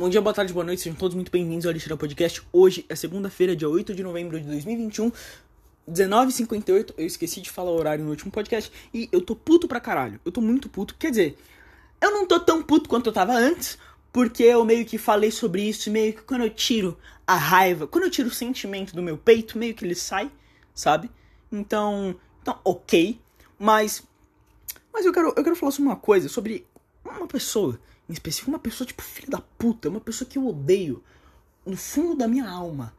Bom dia, boa tarde, boa noite, sejam todos muito bem-vindos ao Lixeira Podcast. Hoje é segunda-feira, dia 8 de novembro de 2021, 19h58. Eu esqueci de falar o horário no último podcast e eu tô puto pra caralho. Eu tô muito puto. Quer dizer, eu não tô tão puto quanto eu tava antes, porque eu meio que falei sobre isso, meio que quando eu tiro a raiva, quando eu tiro o sentimento do meu peito, meio que ele sai, sabe? Então, então ok. Mas, mas eu quero, eu quero falar sobre uma coisa, sobre uma pessoa em específico, uma pessoa tipo filho da puta, uma pessoa que eu odeio no fundo da minha alma.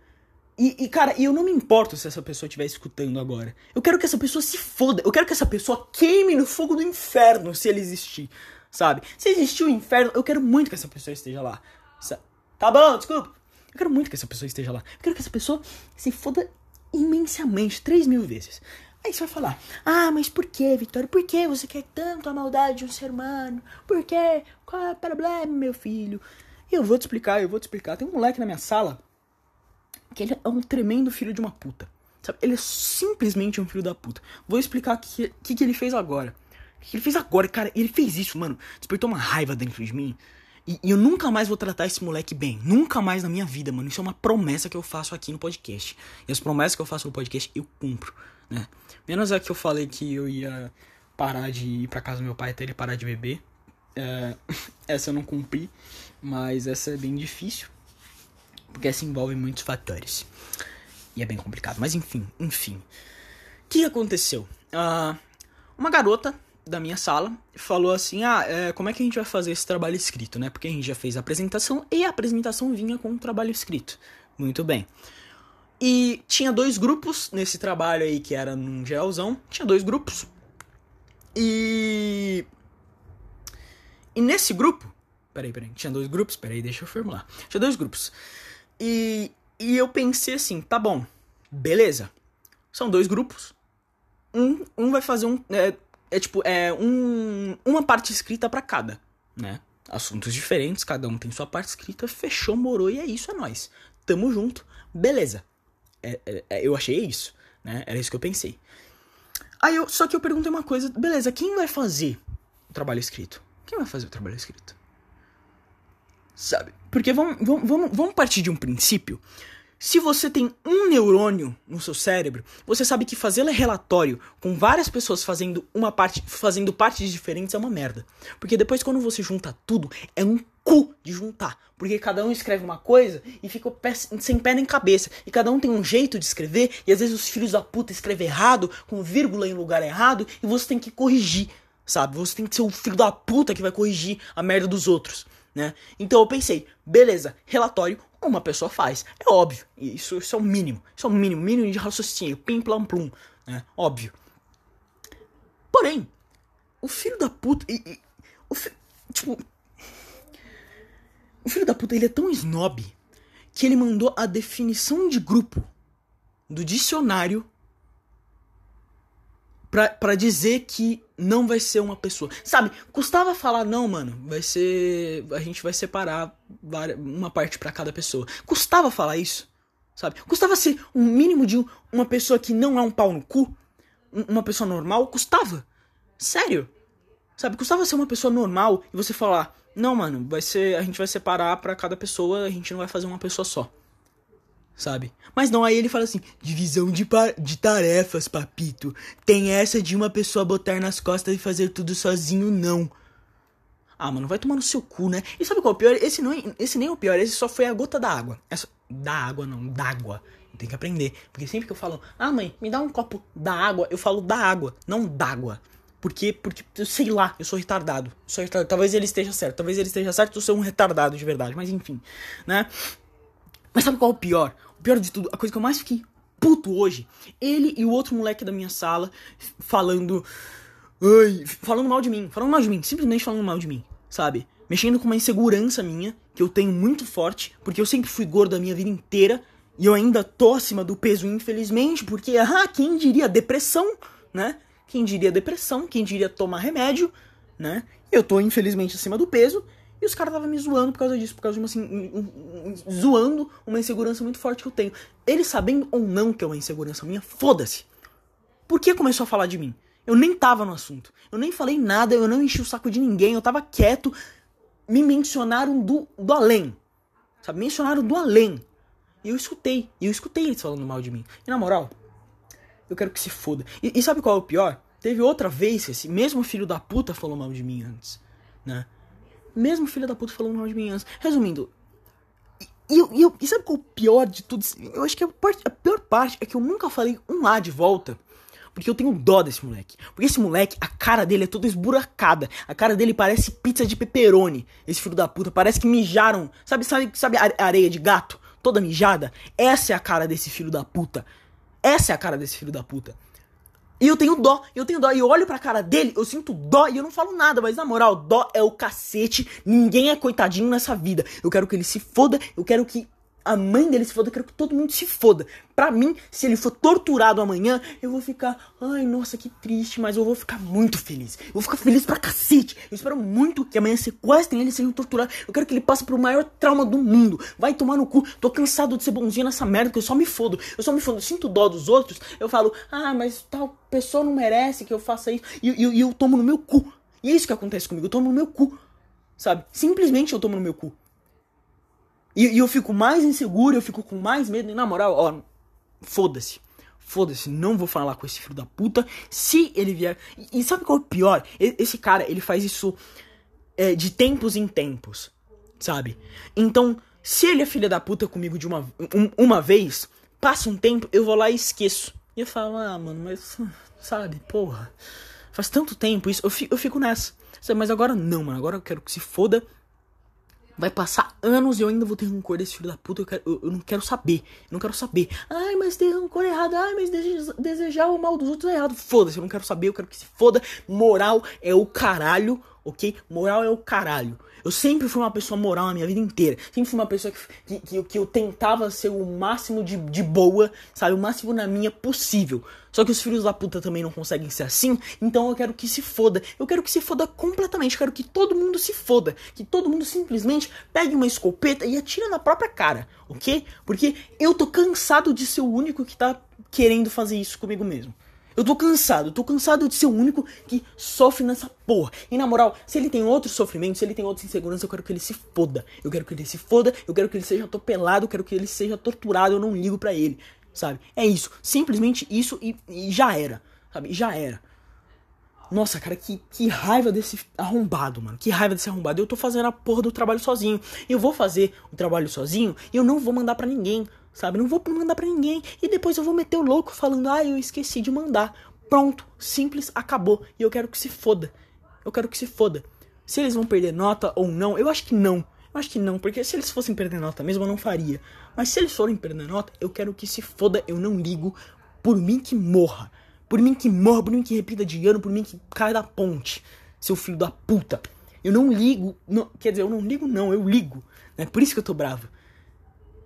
E, e, cara, eu não me importo se essa pessoa estiver escutando agora. Eu quero que essa pessoa se foda. Eu quero que essa pessoa queime no fogo do inferno, se ele existir. Sabe? Se existir o inferno, eu quero muito que essa pessoa esteja lá. Tá bom, desculpa. Eu quero muito que essa pessoa esteja lá. Eu quero que essa pessoa se foda imensamente, três mil vezes. Aí você vai falar, ah, mas por que, Vitória? Por que você quer tanto a maldade de um ser humano? Por que? Qual é o problema, meu filho? Eu vou te explicar, eu vou te explicar. Tem um moleque na minha sala que ele é um tremendo filho de uma puta. Sabe? Ele é simplesmente um filho da puta. Vou explicar o que, que, que ele fez agora. O que ele fez agora, cara? Ele fez isso, mano. Despertou uma raiva dentro de mim. E, e, eu nunca mais vou tratar esse moleque bem. Nunca mais na minha vida, mano. Isso é uma promessa que eu faço aqui no podcast. E as promessas que eu faço no podcast, eu cumpro, né? Menos a que eu falei que eu ia parar de ir pra casa do meu pai até ele parar de beber. É, essa eu não cumpri, mas essa é bem difícil. Porque essa envolve muitos fatores. E é bem complicado. Mas enfim, enfim. O que aconteceu? Uh, uma garota da minha sala falou assim: Ah, é, como é que a gente vai fazer esse trabalho escrito, né? Porque a gente já fez a apresentação e a apresentação vinha com o trabalho escrito. Muito bem. E tinha dois grupos nesse trabalho aí, que era num geralzão. Tinha dois grupos. E. E nesse grupo. Peraí, peraí. Tinha dois grupos? Peraí, deixa eu formular. Tinha dois grupos. E. E eu pensei assim: tá bom, beleza. São dois grupos. Um, um vai fazer um. É, é tipo, é um, uma parte escrita para cada, né? Assuntos diferentes, cada um tem sua parte escrita, fechou, morou e é isso, é nós. Tamo junto, beleza. É, é, é, eu achei isso, né? Era isso que eu pensei. Aí eu, só que eu perguntei uma coisa, beleza, quem vai fazer o trabalho escrito? Quem vai fazer o trabalho escrito? Sabe? Porque vamos, vamos, vamos partir de um princípio se você tem um neurônio no seu cérebro, você sabe que fazer relatório com várias pessoas fazendo uma parte, fazendo partes diferentes é uma merda. Porque depois quando você junta tudo, é um cu de juntar. Porque cada um escreve uma coisa e fica sem pé nem cabeça. E cada um tem um jeito de escrever, e às vezes os filhos da puta escrevem errado, com vírgula em lugar errado, e você tem que corrigir, sabe? Você tem que ser o filho da puta que vai corrigir a merda dos outros. Né? Então eu pensei, beleza, relatório, uma pessoa faz. É óbvio. Isso, isso é o mínimo. Isso é o mínimo. Mínimo de raciocínio. Pim, plam, plum. Né? Óbvio. Porém, o filho da puta. E, e, o fi, tipo. O filho da puta, ele é tão snob que ele mandou a definição de grupo do dicionário pra dizer que não vai ser uma pessoa. Sabe, custava falar, não, mano, vai ser. A gente vai separar uma parte para cada pessoa. Custava falar isso, sabe? Custava ser um mínimo de uma pessoa que não é um pau no cu, uma pessoa normal, custava. Sério. Sabe, custava ser uma pessoa normal e você falar, não, mano, vai ser. A gente vai separar para cada pessoa, a gente não vai fazer uma pessoa só sabe? Mas não, aí ele fala assim: divisão de, de tarefas, papito. Tem essa de uma pessoa botar nas costas e fazer tudo sozinho, não. Ah, mano, vai tomar no seu cu, né? E sabe qual é o pior? Esse, não é, esse nem é o pior, esse só foi a gota da água. Essa, da água, não, d'água. Tem que aprender. Porque sempre que eu falo, ah, mãe, me dá um copo da água, eu falo da água, não d'água. Porque, porque, sei lá, eu sou retardado. Eu sou retardado. Talvez ele esteja certo. Talvez ele esteja certo, eu sou um retardado de verdade. Mas enfim, né? Mas sabe qual é o pior? Pior de tudo, a coisa que eu mais fiquei puto hoje, ele e o outro moleque da minha sala falando. Ai, falando mal de mim, falando mal de mim, simplesmente falando mal de mim, sabe? Mexendo com uma insegurança minha, que eu tenho muito forte, porque eu sempre fui gordo a minha vida inteira, e eu ainda tô acima do peso, infelizmente, porque, ah, quem diria depressão, né? Quem diria depressão, quem diria tomar remédio, né? Eu tô, infelizmente, acima do peso, e os caras estavam me zoando por causa disso, por causa de uma assim, um, um, zoando uma insegurança muito forte que eu tenho. Ele sabendo ou não que é uma insegurança minha, foda-se. Por que começou a falar de mim? Eu nem tava no assunto. Eu nem falei nada, eu não enchi o saco de ninguém, eu tava quieto. Me mencionaram do, do além. Sabe? Mencionaram do além. E eu escutei. E eu escutei eles falando mal de mim. E na moral, eu quero que se foda. E, e sabe qual é o pior? Teve outra vez que esse mesmo filho da puta falou mal de mim antes. Né? Mesmo filho da puta falando mal de mim antes. Resumindo. E, e, e, e sabe qual é o pior de tudo? Eu acho que a, parte, a pior parte é que eu nunca falei um A de volta. Porque eu tenho dó desse moleque. Porque esse moleque, a cara dele é toda esburacada. A cara dele parece pizza de pepperoni. Esse filho da puta. Parece que mijaram. Sabe, sabe, sabe areia de gato? Toda mijada? Essa é a cara desse filho da puta. Essa é a cara desse filho da puta. E eu tenho dó, eu tenho dó. E eu olho pra cara dele, eu sinto dó e eu não falo nada. Mas na moral, dó é o cacete. Ninguém é coitadinho nessa vida. Eu quero que ele se foda, eu quero que a mãe dele se foda, eu quero que todo mundo se foda. Pra mim, se ele for torturado amanhã, eu vou ficar, ai, nossa, que triste, mas eu vou ficar muito feliz. Eu vou ficar feliz pra cacete. Eu espero muito que amanhã sequestrem ele e sejam torturados. Eu quero que ele passe pro maior trauma do mundo. Vai tomar no cu. Tô cansado de ser bonzinho nessa merda, que eu só me fodo. Eu só me fodo. Sinto dó dos outros. Eu falo, ah, mas tal pessoa não merece que eu faça isso. E, e, e eu tomo no meu cu. E é isso que acontece comigo. Eu tomo no meu cu. Sabe? Simplesmente eu tomo no meu cu. E, e, eu fico mais inseguro, eu fico com mais medo. E na moral, ó, foda-se. Foda-se, não vou falar com esse filho da puta. Se ele vier. E, e sabe qual é o pior? Esse cara, ele faz isso é, de tempos em tempos. Sabe? Então, se ele é filho da puta comigo de uma, um, uma vez, passa um tempo, eu vou lá e esqueço. E eu falo, ah, mano, mas. Sabe, porra. Faz tanto tempo isso. Eu fico, eu fico nessa. Mas agora não, mano. Agora eu quero que se foda Vai passar anos e eu ainda vou ter rancor desse filho da puta. Eu, quero, eu, eu, não quero saber. Eu não quero saber. Ai, mas tem rancor errado. Ai, mas desejar o mal dos outros é errado. Foda-se, eu não quero saber. Eu quero que se foda. Moral é o caralho, ok? Moral é o caralho. Eu sempre fui uma pessoa moral na minha vida inteira. Sempre fui uma pessoa que, que, que eu tentava ser o máximo de, de boa, sabe? O máximo na minha possível. Só que os filhos da puta também não conseguem ser assim, então eu quero que se foda. Eu quero que se foda completamente. Eu quero que todo mundo se foda. Que todo mundo simplesmente pegue uma escopeta e atire na própria cara, ok? Porque eu tô cansado de ser o único que tá querendo fazer isso comigo mesmo. Eu tô cansado, tô cansado de ser o único que sofre nessa porra. E na moral, se ele tem outros sofrimentos, se ele tem outras inseguranças, eu quero que ele se foda. Eu quero que ele se foda, eu quero que ele seja atropelado, eu quero que ele seja torturado, eu não ligo para ele, sabe? É isso, simplesmente isso e, e, já era, sabe? Já era. Nossa, cara, que, que raiva desse arrombado, mano. Que raiva desse arrombado. Eu tô fazendo a porra do trabalho sozinho. Eu vou fazer o trabalho sozinho e eu não vou mandar para ninguém sabe? Não vou mandar para ninguém. E depois eu vou meter o louco falando, ah, eu esqueci de mandar. Pronto, simples, acabou. E eu quero que se foda. Eu quero que se foda. Se eles vão perder nota ou não, eu acho que não. Eu acho que não, porque se eles fossem perder nota mesmo, eu não faria. Mas se eles forem perder nota, eu quero que se foda, eu não ligo. Por mim que morra. Por mim que morra, por mim que repita de ano, por mim que caia da ponte. Seu filho da puta. Eu não ligo. Não, quer dizer, eu não ligo, não, eu ligo. É por isso que eu tô bravo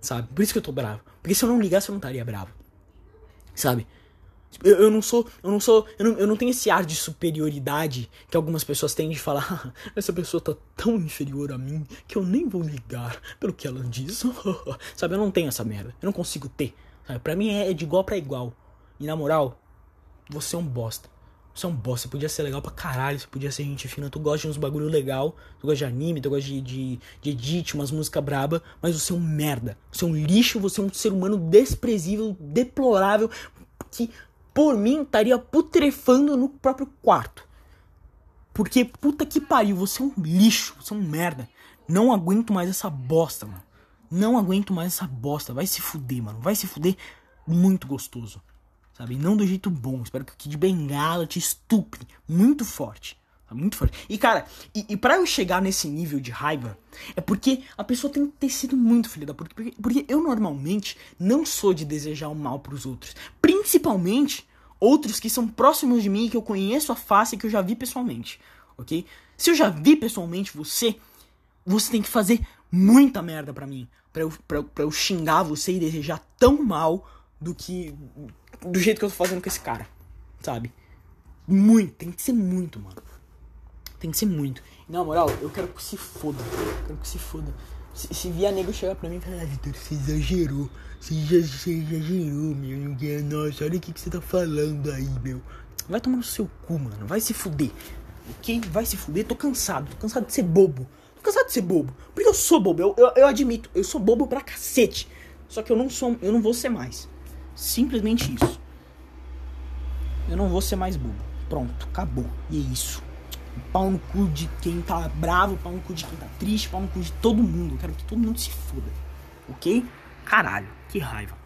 sabe? Por isso que eu tô bravo. Porque se eu não ligasse, eu não estaria bravo. Sabe? Eu, eu não sou. Eu não sou. Eu não, eu não tenho esse ar de superioridade que algumas pessoas têm de falar. Ah, essa pessoa tá tão inferior a mim que eu nem vou ligar pelo que ela diz. sabe? Eu não tenho essa merda. Eu não consigo ter. Sabe? Pra mim é de igual para igual. E na moral, você é um bosta. Você é um bosta, podia ser legal pra caralho, você podia ser gente fina, tu gosta de uns bagulho legal, tu gosta de anime, tu gosta de, de, de edit, umas músicas braba, mas você é um merda. Você é um lixo, você é um ser humano desprezível, deplorável, que por mim estaria putrefando no próprio quarto. Porque puta que pariu, você é um lixo, você é um merda. Não aguento mais essa bosta, mano. Não aguento mais essa bosta. Vai se fuder, mano. Vai se fuder muito gostoso sabe? Não do jeito bom. Espero que o Kid Bengala te estupre muito forte. Tá muito forte. E cara, e, e para eu chegar nesse nível de raiva, é porque a pessoa tem que ter sido muito filha da puta. Porque, porque eu normalmente não sou de desejar o mal pros outros. Principalmente outros que são próximos de mim, que eu conheço a face e que eu já vi pessoalmente. Ok? Se eu já vi pessoalmente você, você tem que fazer muita merda pra mim. Pra eu, pra, pra eu xingar você e desejar tão mal do que do jeito que eu tô fazendo com esse cara, sabe? Muito, tem que ser muito, mano. Tem que ser muito. Na moral, eu quero que se foda. Eu quero que se foda. Se, se vier nego chegar pra mim e falar, ah, Vitor, você exagerou. Você, você exagerou, meu. Nossa, olha o que, que você tá falando aí, meu. Vai tomar no seu cu, mano. Vai se fuder. Ok? Vai se fuder. Tô cansado. Tô cansado de ser bobo cansado de ser bobo. Porque eu sou bobo, eu, eu, eu admito, eu sou bobo pra cacete. Só que eu não sou, eu não vou ser mais. Simplesmente isso. Eu não vou ser mais bobo. Pronto, acabou. E é isso. Pau no cu de quem tá bravo, pau no cu de quem tá triste, pau no cu de todo mundo. Eu quero que todo mundo se foda. Ok? Caralho, que raiva.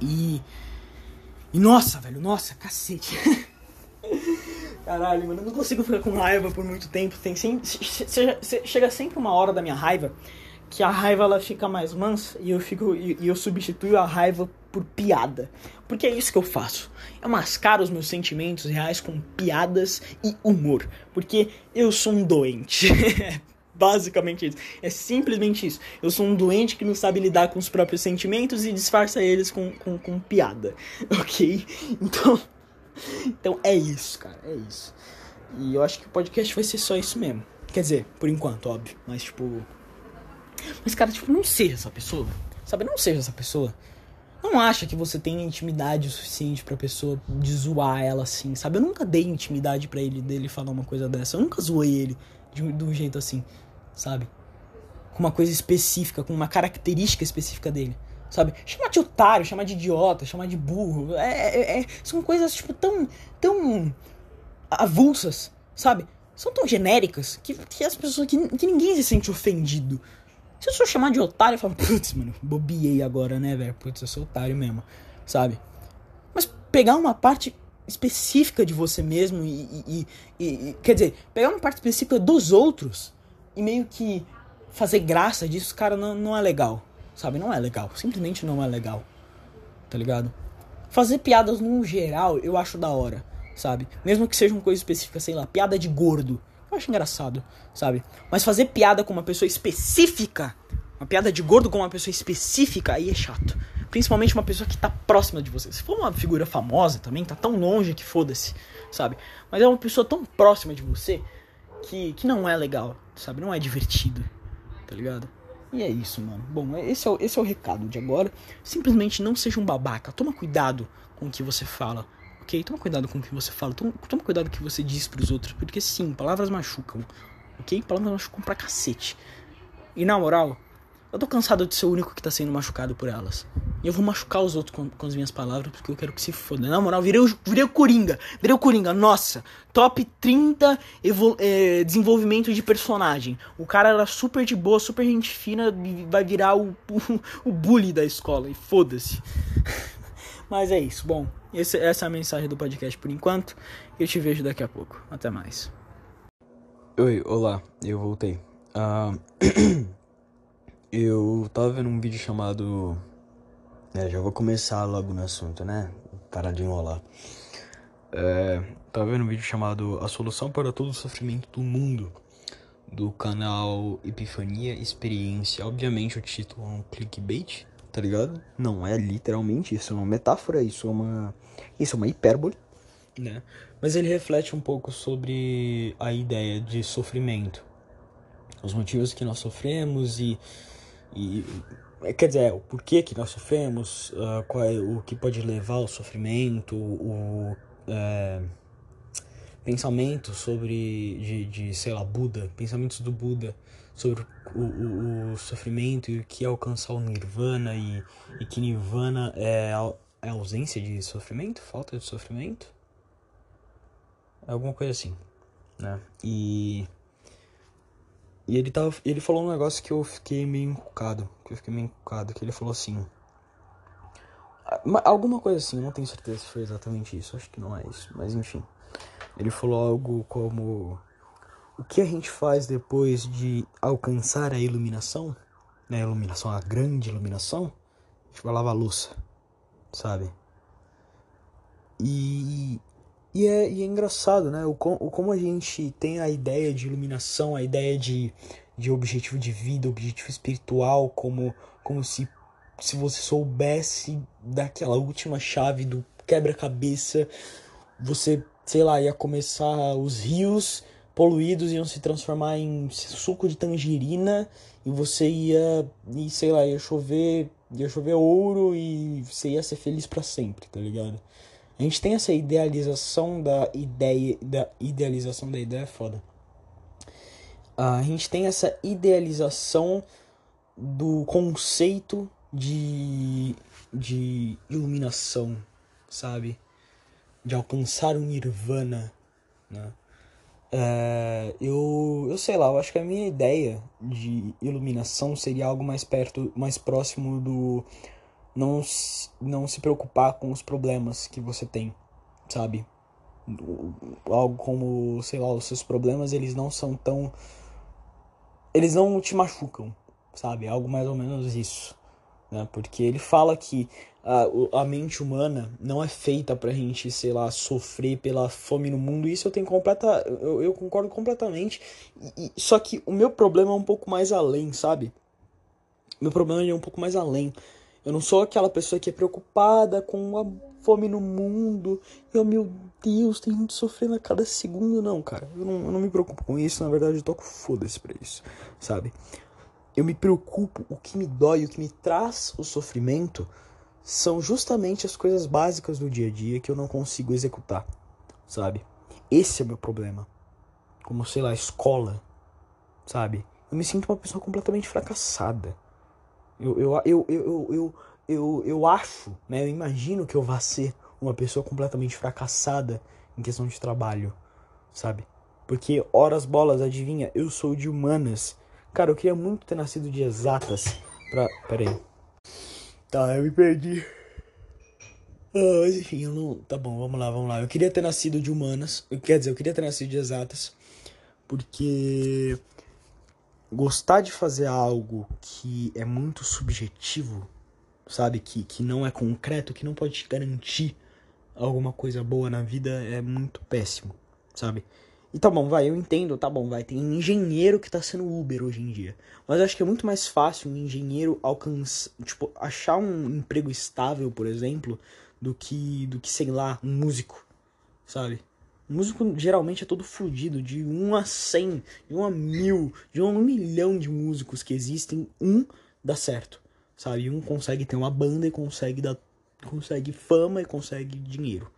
E. E nossa, velho, nossa, cacete. Caralho, mano, eu não consigo ficar com raiva por muito tempo. Tem sempre, chega sempre uma hora da minha raiva que a raiva ela fica mais mansa e eu fico e, e eu substituo a raiva por piada. Porque é isso que eu faço. Eu mascaro os meus sentimentos reais com piadas e humor. Porque eu sou um doente. Basicamente isso. É simplesmente isso. Eu sou um doente que não sabe lidar com os próprios sentimentos e disfarça eles com, com, com piada. Ok? Então. Então é isso, cara. É isso. E eu acho que o podcast vai ser só isso mesmo. Quer dizer, por enquanto, óbvio. Mas, tipo. Mas, cara, tipo, não seja essa pessoa. Sabe? Não seja essa pessoa. Não acha que você tem intimidade o suficiente pra pessoa de zoar ela assim, sabe? Eu nunca dei intimidade para ele dele falar uma coisa dessa. Eu nunca zoei ele de, de um jeito assim, sabe? Com uma coisa específica, com uma característica específica dele sabe? Chamar de otário, chamar de idiota, chamar de burro, é, é, é, são coisas, tipo, tão, tão avulsas, sabe? São tão genéricas que, que as pessoas, que, que ninguém se sente ofendido. Se eu sou chamar de otário, eu falo, putz, mano, bobiei agora, né, velho? Putz, eu sou otário mesmo, sabe? Mas pegar uma parte específica de você mesmo e, e, e, e, Quer dizer, pegar uma parte específica dos outros e meio que fazer graça disso, cara, não, não é legal, sabe? Não é legal. Simplesmente não é legal, tá ligado? Fazer piadas no geral eu acho da hora, sabe? Mesmo que seja uma coisa específica, sei lá, piada de gordo. Eu acho engraçado, sabe? Mas fazer piada com uma pessoa específica, uma piada de gordo com uma pessoa específica, aí é chato. Principalmente uma pessoa que tá próxima de você. Se for uma figura famosa também, tá tão longe que foda-se, sabe? Mas é uma pessoa tão próxima de você que, que não é legal, sabe? Não é divertido, tá ligado? E é isso, mano. Bom, esse é, o, esse é o recado de agora. Simplesmente não seja um babaca. Toma cuidado com o que você fala ok? Toma cuidado com o que você fala, toma, toma cuidado com o que você diz pros outros, porque sim, palavras machucam, ok? Palavras machucam pra cacete. E na moral, eu tô cansado de ser o único que tá sendo machucado por elas. E eu vou machucar os outros com, com as minhas palavras porque eu quero que se foda. Na moral, virei o, virei o Coringa. Virei o Coringa. Nossa, top 30 é, desenvolvimento de personagem. O cara era super de boa, super gente fina vai virar o, o, o bully da escola. E foda-se. Mas é isso. Bom, esse, essa é a mensagem do podcast por enquanto. Eu te vejo daqui a pouco. Até mais. Oi, olá, eu voltei. Uh, eu tava vendo um vídeo chamado. É, já vou começar logo no assunto, né? Parar de enrolar. É, tava vendo um vídeo chamado A Solução para Todo o Sofrimento do Mundo, do canal Epifania Experiência. Obviamente o título é um clickbait, tá ligado? Não é literalmente, isso é uma metáfora, isso é uma. Isso é uma hipérbole, né? Mas ele reflete um pouco sobre a ideia de sofrimento. Os motivos que nós sofremos e. e quer dizer, o porquê que nós sofremos, uh, qual é, o que pode levar ao sofrimento, o. É, pensamento sobre de, de, sei lá, Buda, pensamentos do Buda sobre o, o, o, sofrimento e o que é alcançar o nirvana e, e que nirvana é a, é ausência de sofrimento, falta de sofrimento, é alguma coisa assim, né? E e ele tava, ele falou um negócio que eu fiquei meio encucado, que eu fiquei meio encucado, que ele falou assim, alguma coisa assim, não tenho certeza se foi exatamente isso, acho que não é isso, mas enfim. Ele falou algo como o que a gente faz depois de alcançar a iluminação, né, a iluminação, a grande iluminação, a gente vai lavar a louça, sabe? E, e, é, e é engraçado, né? O, o como a gente tem a ideia de iluminação, a ideia de, de objetivo de vida, objetivo espiritual, como, como se, se você soubesse daquela última chave do quebra-cabeça, você, sei lá, ia começar os rios poluídos iam se transformar em suco de tangerina e você ia, e sei lá, ia chover, ia chover ouro e você ia ser feliz para sempre, tá ligado? A gente tem essa idealização da ideia, da idealização da ideia é foda. a gente tem essa idealização do conceito de, de iluminação, sabe? De alcançar o nirvana, né? É, eu, eu sei lá, eu acho que a minha ideia de iluminação seria algo mais perto, mais próximo do não, não se preocupar com os problemas que você tem, sabe? Algo como, sei lá, os seus problemas eles não são tão. Eles não te machucam, sabe? Algo mais ou menos isso. Né? Porque ele fala que a, a mente humana não é feita pra gente, sei lá, sofrer pela fome no mundo. Isso eu tenho completa. Eu, eu concordo completamente. E, só que o meu problema é um pouco mais além, sabe? Meu problema é um pouco mais além. Eu não sou aquela pessoa que é preocupada com a fome no mundo. E, oh, meu Deus, tem gente sofrendo a cada segundo. Não, cara. Eu não, eu não me preocupo com isso. Na verdade, eu toco foda-se pra isso, sabe? Eu me preocupo, o que me dói, o que me traz o sofrimento são justamente as coisas básicas do dia a dia que eu não consigo executar, sabe? Esse é o meu problema. Como, sei lá, escola, sabe? Eu me sinto uma pessoa completamente fracassada. Eu, eu, eu, eu, eu, eu, eu acho, né? Eu imagino que eu vá ser uma pessoa completamente fracassada em questão de trabalho, sabe? Porque, horas bolas, adivinha, eu sou de humanas. Cara, eu queria muito ter nascido de exatas pra. Pera aí. Tá, eu me perdi. Ah, enfim, eu não. Tá bom, vamos lá, vamos lá. Eu queria ter nascido de humanas. Quer dizer, eu queria ter nascido de exatas. Porque. Gostar de fazer algo que é muito subjetivo, sabe? Que, que não é concreto, que não pode te garantir alguma coisa boa na vida é muito péssimo, sabe? E tá bom, vai, eu entendo, tá bom, vai. Tem engenheiro que tá sendo Uber hoje em dia. Mas eu acho que é muito mais fácil um engenheiro alcançar, tipo, achar um emprego estável, por exemplo, do que, do que sei lá, um músico, sabe? O músico geralmente é todo fudido, de 1 a 100, de 1 a mil, de 1 a 1 milhão de músicos que existem, um dá certo, sabe? Um consegue ter uma banda e consegue dar, consegue fama e consegue dinheiro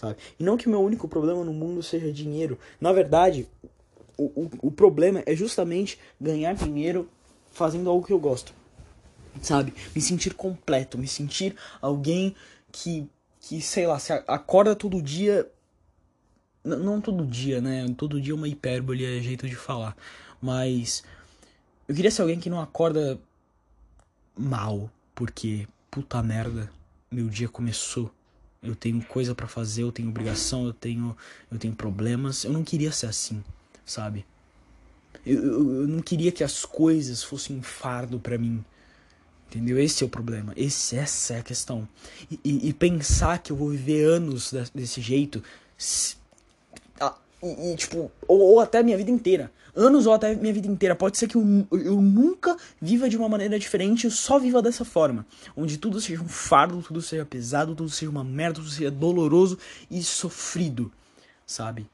sabe? E não que o meu único problema no mundo seja dinheiro. Na verdade, o, o, o problema é justamente ganhar dinheiro fazendo algo que eu gosto, sabe? Me sentir completo, me sentir alguém que, que sei lá, se acorda todo dia. Não todo dia, né? Todo dia é uma hipérbole, é jeito de falar. Mas eu queria ser alguém que não acorda mal, porque puta merda, meu dia começou eu tenho coisa para fazer, eu tenho obrigação, eu tenho, eu tenho problemas. Eu não queria ser assim, sabe? Eu, eu, eu não queria que as coisas fossem um fardo para mim. Entendeu? Esse é o problema. Esse, essa é a questão. E, e, e pensar que eu vou viver anos desse jeito. E, e, tipo, ou, ou até minha vida inteira anos ou até minha vida inteira. Pode ser que eu, eu nunca viva de uma maneira diferente, eu só viva dessa forma. Onde tudo seja um fardo, tudo seja pesado, tudo seja uma merda, tudo seja doloroso e sofrido, sabe?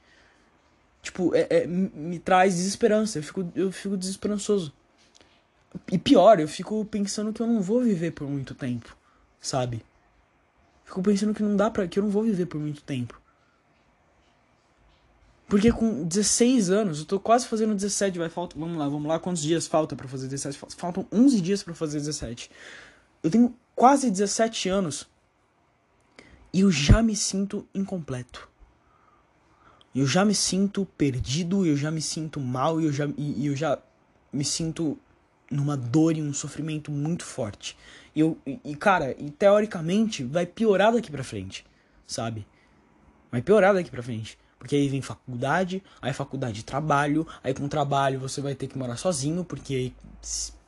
Tipo, é, é, me traz desesperança, eu fico, eu fico desesperançoso. E pior, eu fico pensando que eu não vou viver por muito tempo, sabe? Fico pensando que não dá pra. que eu não vou viver por muito tempo. Porque com 16 anos, eu tô quase fazendo 17, vai falta, vamos lá, vamos lá, quantos dias falta para fazer 17? Faltam 11 dias para fazer 17. Eu tenho quase 17 anos e eu já me sinto incompleto. Eu já me sinto perdido, eu já me sinto mal, eu já e, eu já me sinto numa dor e um sofrimento muito forte. E eu e cara, e teoricamente vai piorar daqui para frente, sabe? Vai piorar daqui para frente. Porque aí vem faculdade, aí faculdade trabalho, aí com trabalho você vai ter que morar sozinho, porque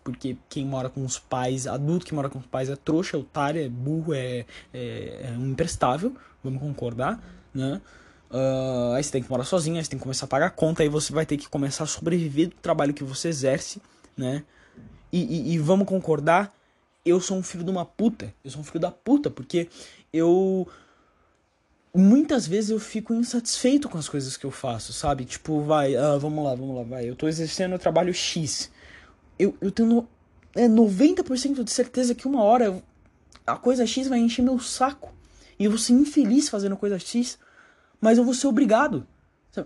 porque quem mora com os pais, adulto que mora com os pais é trouxa, é otário, é burro, é, é, é um imprestável, vamos concordar, né? Uh, aí você tem que morar sozinho, aí você tem que começar a pagar conta, aí você vai ter que começar a sobreviver do trabalho que você exerce, né? E, e, e vamos concordar, eu sou um filho de uma puta, eu sou um filho da puta, porque eu muitas vezes eu fico insatisfeito com as coisas que eu faço, sabe? Tipo, vai, ah, vamos lá, vamos lá, vai. Eu tô exercendo o trabalho X. Eu, eu tenho é, 90% de certeza que uma hora a coisa X vai encher meu saco. E eu vou ser infeliz fazendo coisa X, mas eu vou ser obrigado,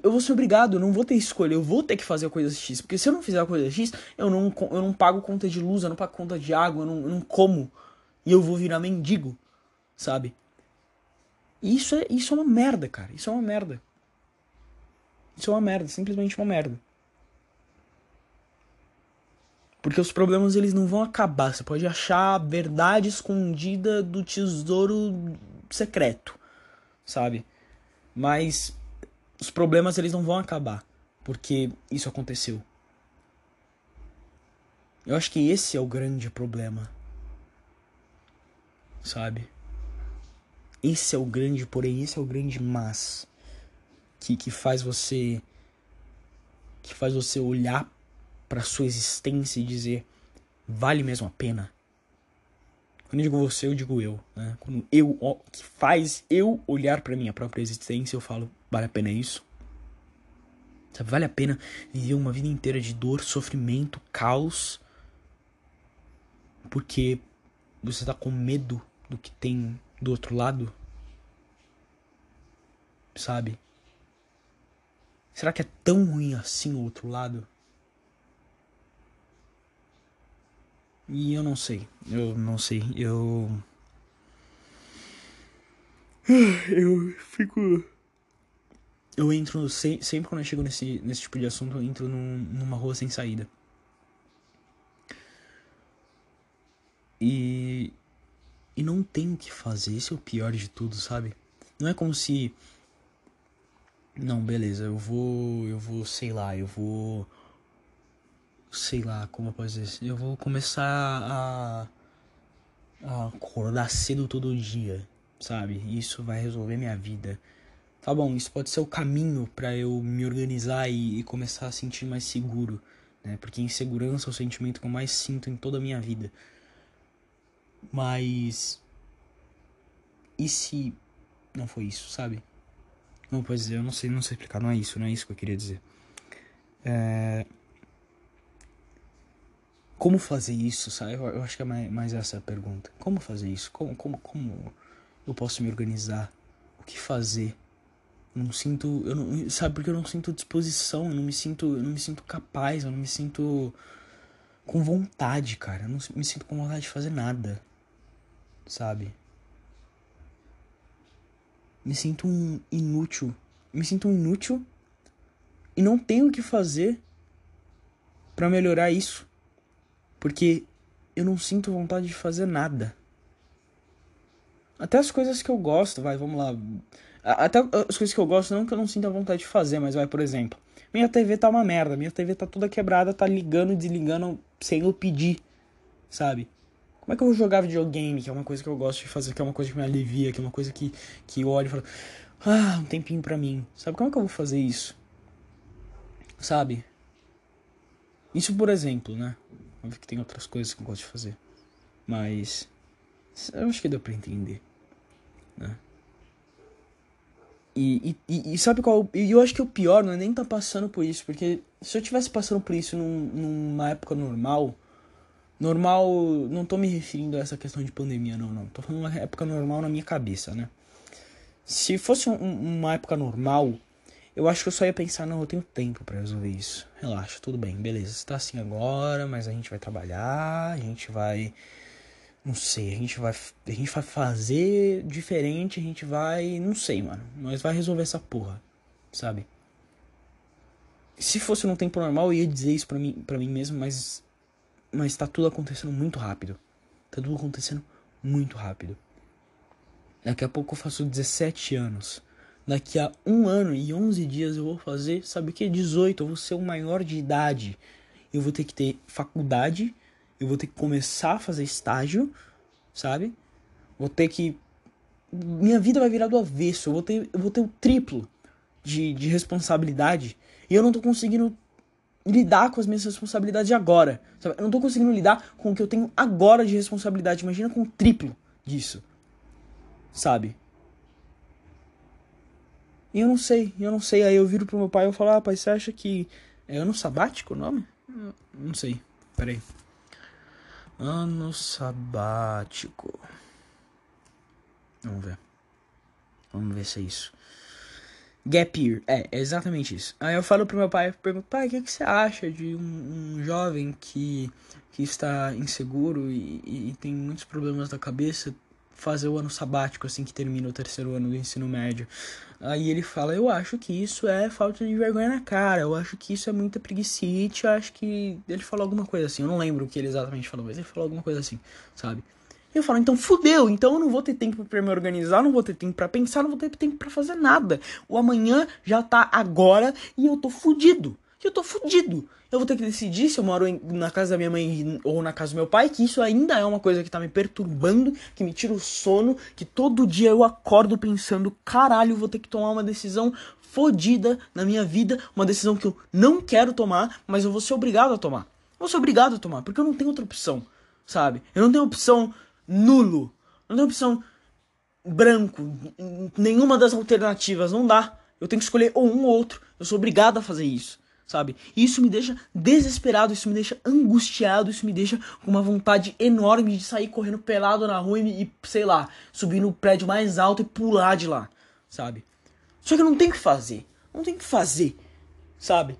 Eu vou ser obrigado, eu não vou ter escolha, eu vou ter que fazer a coisa X. Porque se eu não fizer a coisa X, eu não, eu não pago conta de luz, eu não pago conta de água, eu não, eu não como. E eu vou virar mendigo, sabe? Isso é, isso é uma merda, cara. Isso é uma merda. Isso é uma merda, simplesmente uma merda. Porque os problemas eles não vão acabar. Você pode achar a verdade escondida do tesouro secreto, sabe? Mas os problemas eles não vão acabar porque isso aconteceu. Eu acho que esse é o grande problema. Sabe? Esse é o grande, porém, esse é o grande mas que que faz você que faz você olhar para sua existência e dizer vale mesmo a pena. Quando eu digo você, eu digo eu, né? Quando eu que faz eu olhar para minha própria existência, eu falo Vale a pena isso? Sabe, vale a pena viver uma vida inteira de dor, sofrimento, caos, porque você tá com medo do que tem do outro lado? Sabe? Será que é tão ruim assim o outro lado? E eu não sei. Eu não sei. Eu. Eu fico eu entro, sempre quando eu chego nesse, nesse tipo de assunto, eu entro num, numa rua sem saída. E. E não tem o que fazer, esse é o pior de tudo, sabe? Não é como se. Não, beleza, eu vou. Eu vou, sei lá, eu vou. Sei lá, como eu posso dizer? Eu vou começar a. a acordar cedo todo dia, sabe? Isso vai resolver minha vida tá bom, isso pode ser o caminho para eu me organizar e, e, começar a sentir mais seguro, né? Porque insegurança é o sentimento que eu mais sinto em toda a minha vida. Mas e se não foi isso, sabe? Não pode dizer, eu não sei, não sei explicar, não é isso, não é isso que eu queria dizer. É... Como fazer isso, sabe? Eu, eu acho que é mais, mais essa a pergunta. Como fazer isso? Como, como, como eu posso me organizar? O que fazer? não sinto, eu não, sabe porque eu não sinto disposição, eu não me sinto, eu não me sinto capaz, eu não me sinto com vontade, cara. Eu não me sinto com vontade de fazer nada. Sabe? Me sinto um inútil. Me sinto um inútil e não tenho o que fazer para melhorar isso. Porque eu não sinto vontade de fazer nada. Até as coisas que eu gosto, vai, vamos lá até as coisas que eu gosto, não que eu não sinta vontade de fazer, mas vai, por exemplo. Minha TV tá uma merda, minha TV tá toda quebrada, tá ligando e desligando sem eu pedir, sabe? Como é que eu vou jogar videogame, que é uma coisa que eu gosto de fazer, que é uma coisa que me alivia, que é uma coisa que, que eu olho e falo, ah, um tempinho pra mim, sabe? Como é que eu vou fazer isso? Sabe? Isso, por exemplo, né? Óbvio que tem outras coisas que eu gosto de fazer. Mas. Eu acho que deu pra entender. Né? E, e, e, sabe qual? E eu acho que o pior não é nem tá passando por isso, porque se eu tivesse passando por isso num, numa época normal, normal, não tô me referindo a essa questão de pandemia, não, não. Tô falando uma época normal na minha cabeça, né? Se fosse um, uma época normal, eu acho que eu só ia pensar, não, eu tenho tempo para resolver isso. Relaxa, tudo bem, beleza. Você tá assim agora, mas a gente vai trabalhar, a gente vai não sei, a gente vai. A gente vai fazer diferente, a gente vai. Não sei, mano. Nós vai resolver essa porra. Sabe? Se fosse num tempo normal, eu ia dizer isso pra mim, pra mim mesmo, mas. Mas tá tudo acontecendo muito rápido. Tá tudo acontecendo muito rápido. Daqui a pouco eu faço 17 anos. Daqui a um ano e 11 dias eu vou fazer, sabe o que? 18. Eu vou ser o maior de idade. Eu vou ter que ter faculdade eu vou ter que começar a fazer estágio, sabe? Vou ter que. Minha vida vai virar do avesso. Eu vou ter, eu vou ter o triplo de, de responsabilidade. E eu não tô conseguindo lidar com as minhas responsabilidades agora. Sabe? Eu não tô conseguindo lidar com o que eu tenho agora de responsabilidade. Imagina com o triplo disso. Sabe? E eu não sei, eu não sei. Aí eu viro pro meu pai e falo, ah, pai, você acha que é ano sabático o nome? Não sei. Peraí. Ano sabático. Vamos ver. Vamos ver se é isso. Gap year. É, é exatamente isso. Aí eu falo pro meu pai, pergunto, pai, o que, que você acha de um, um jovem que, que está inseguro e, e, tem muitos problemas da cabeça fazer o ano sabático assim que termina o terceiro ano do ensino médio? Aí ele fala, eu acho que isso é falta de vergonha na cara, eu acho que isso é muita preguiçite, eu acho que... Ele falou alguma coisa assim, eu não lembro o que ele exatamente falou, mas ele falou alguma coisa assim, sabe? Eu falo, então fudeu, então eu não vou ter tempo para me organizar, não vou ter tempo para pensar, não vou ter tempo para fazer nada. O amanhã já tá agora e eu tô fudido. Eu tô fudido. Eu vou ter que decidir se eu moro em, na casa da minha mãe ou na casa do meu pai, que isso ainda é uma coisa que tá me perturbando, que me tira o sono, que todo dia eu acordo pensando, caralho, vou ter que tomar uma decisão fodida na minha vida, uma decisão que eu não quero tomar, mas eu vou ser obrigado a tomar. Eu vou ser obrigado a tomar, porque eu não tenho outra opção, sabe? Eu não tenho opção nulo. Não tem opção branco. Nenhuma das alternativas. Não dá. Eu tenho que escolher ou um ou outro. Eu sou obrigado a fazer isso. Sabe? E isso me deixa desesperado, isso me deixa angustiado, isso me deixa com uma vontade enorme de sair correndo pelado na rua e, sei lá, subir no prédio mais alto e pular de lá, sabe? Só que eu não tenho que fazer. Não tenho que fazer, sabe?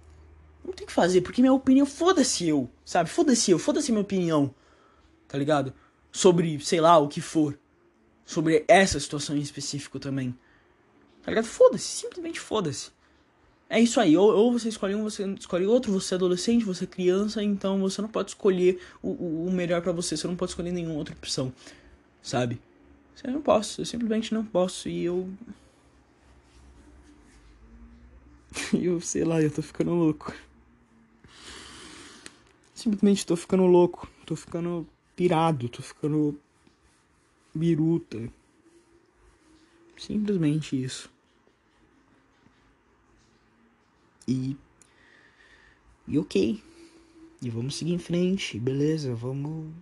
Não tenho que fazer, porque minha opinião, foda-se eu, sabe? Foda-se eu, foda-se minha opinião, tá ligado? Sobre, sei lá, o que for. Sobre essa situação em específico também. Tá ligado? Foda-se, simplesmente foda-se. É isso aí, ou, ou, você escolhe um, você escolhe outro, você é adolescente, você é criança, então você não pode escolher o, o melhor para você, você não pode escolher nenhuma outra opção, sabe? Eu não posso, eu simplesmente não posso, e eu. eu sei lá, eu tô ficando louco. Simplesmente tô ficando louco, tô ficando pirado, tô ficando biruta. Simplesmente isso. E. E ok. E vamos seguir em frente, beleza, vamos.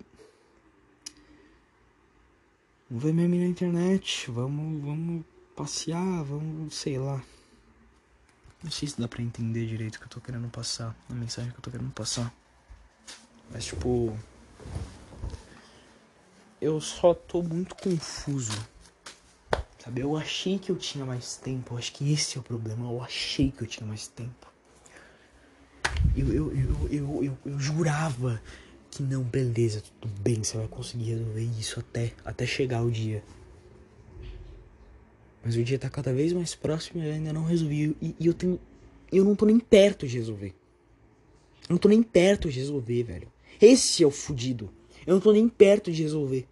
Vamos ver meme na internet, vamos, vamos passear, vamos, sei lá. Não sei se dá pra entender direito o que eu tô querendo passar, a mensagem que eu tô querendo passar. Mas tipo eu só tô muito confuso. Sabe, eu achei que eu tinha mais tempo. Eu acho que esse é o problema. Eu achei que eu tinha mais tempo. Eu, eu, eu, eu, eu, eu jurava que não, beleza, tudo bem, você vai conseguir resolver isso até, até chegar o dia. Mas o dia tá cada vez mais próximo e eu ainda não resolvi. E, e eu tenho. Eu não tô nem perto de resolver. Eu não tô nem perto de resolver, velho. Esse é o fudido. Eu não tô nem perto de resolver.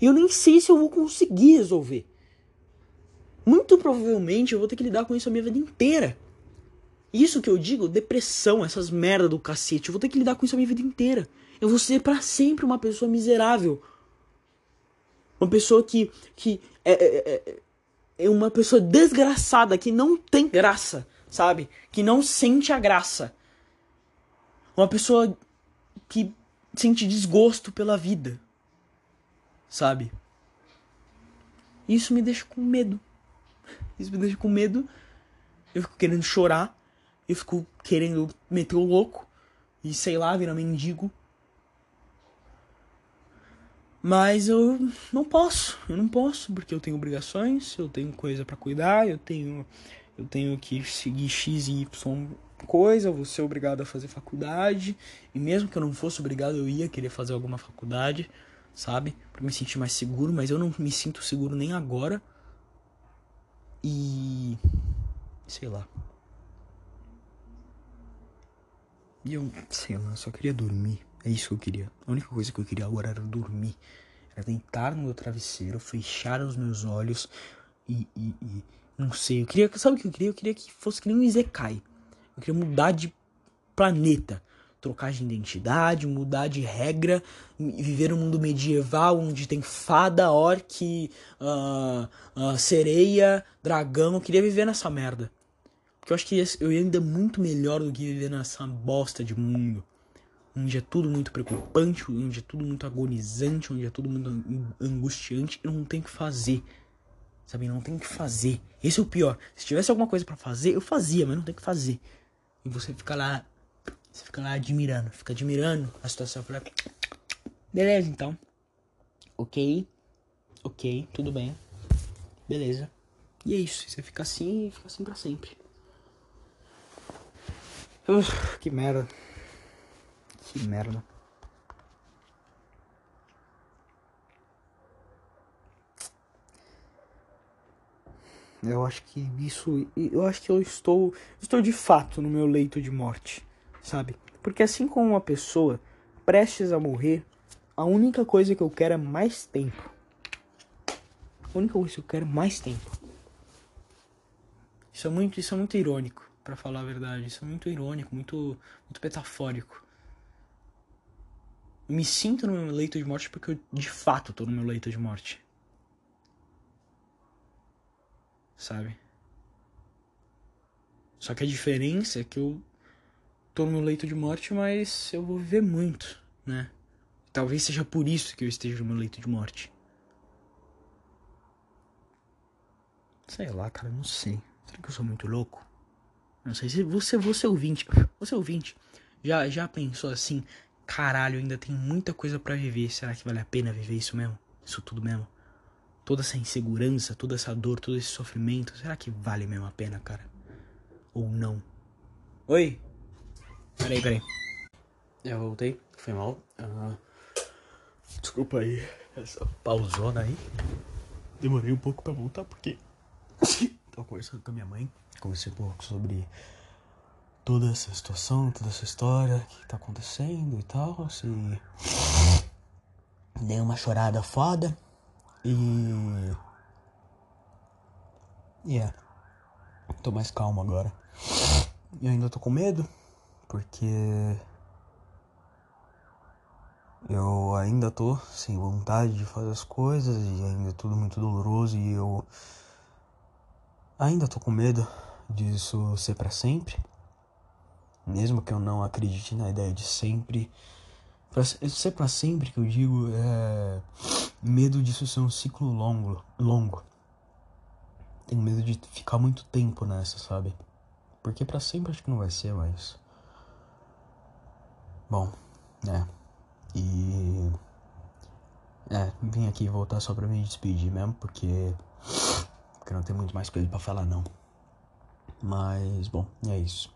E eu nem sei se eu vou conseguir resolver. Muito provavelmente eu vou ter que lidar com isso a minha vida inteira. Isso que eu digo, depressão, essas merda do cacete, eu vou ter que lidar com isso a minha vida inteira. Eu vou ser para sempre uma pessoa miserável. Uma pessoa que, que é, é, é, é uma pessoa desgraçada, que não tem graça, sabe? Que não sente a graça. Uma pessoa que sente desgosto pela vida sabe? Isso me deixa com medo. Isso me deixa com medo. Eu fico querendo chorar. Eu fico querendo meter o louco. E sei lá, virar mendigo. Mas eu não posso. Eu não posso. Porque eu tenho obrigações. Eu tenho coisa para cuidar. Eu tenho. Eu tenho que seguir X e Y coisa. Eu vou ser obrigado a fazer faculdade. E mesmo que eu não fosse obrigado, eu ia querer fazer alguma faculdade sabe? Para me sentir mais seguro, mas eu não me sinto seguro nem agora. E sei lá. E eu, sei lá, só queria dormir. É isso que eu queria. A única coisa que eu queria agora era dormir. Era deitar no meu travesseiro, fechar os meus olhos e, e, e não sei. Eu queria, sabe o que eu queria? Eu queria que fosse que nem um Izekai. Eu queria mudar de planeta trocar de identidade, mudar de regra, viver um mundo medieval onde tem fada, orc, uh, uh, sereia, dragão. Eu queria viver nessa merda. Porque eu acho que eu ia ainda muito melhor do que viver nessa bosta de mundo. Onde é tudo muito preocupante, onde é tudo muito agonizante, onde é tudo muito angustiante. Eu não tenho o que fazer. Sabe? Não tenho o que fazer. Esse é o pior. Se tivesse alguma coisa para fazer, eu fazia, mas não tem que fazer. E você fica lá você fica lá admirando, fica admirando a situação. Fala, beleza, então. Ok. Ok, tudo bem. Beleza. E é isso, você fica assim e fica assim pra sempre. Uf, que merda. Que merda. Eu acho que isso. Eu acho que eu estou. Estou de fato no meu leito de morte. Sabe? Porque assim como uma pessoa prestes a morrer, a única coisa que eu quero é mais tempo. A única coisa que eu quero é mais tempo. Isso é muito, isso é muito irônico, para falar a verdade. Isso é muito irônico, muito, muito metafórico. Me sinto no meu leito de morte porque eu de fato tô no meu leito de morte. sabe? Só que a diferença é que eu tô no leito de morte, mas eu vou viver muito, né? Talvez seja por isso que eu esteja no meu leito de morte. Sei lá, cara, não sei. Será que eu sou muito louco? Não sei se você, você ouvinte, você ouvinte, já já pensou assim, caralho, ainda tem muita coisa para viver. Será que vale a pena viver isso mesmo? Isso tudo mesmo? toda essa insegurança, toda essa dor, todo esse sofrimento, será que vale mesmo a pena, cara? Ou não? Oi? Peraí, peraí. Eu voltei, foi mal. Uh, desculpa aí, essa pausona aí. Demorei um pouco pra voltar porque tava conversando com a minha mãe. Conversei um pouco sobre toda essa situação, toda essa história que tá acontecendo e tal. Assim, dei uma chorada foda. E. Yeah. é. Tô mais calmo agora. E ainda tô com medo, porque. Eu ainda tô sem vontade de fazer as coisas e ainda é tudo muito doloroso e eu ainda tô com medo disso ser para sempre. Mesmo que eu não acredite na ideia de sempre. Pra ser para sempre que eu digo é medo disso ser um ciclo longo, longo. Tenho medo de ficar muito tempo nessa, sabe? Porque para sempre acho que não vai ser, mas bom, é. E é, vim aqui voltar só pra me despedir mesmo, porque porque não tem muito mais coisa para falar não. Mas bom, é isso.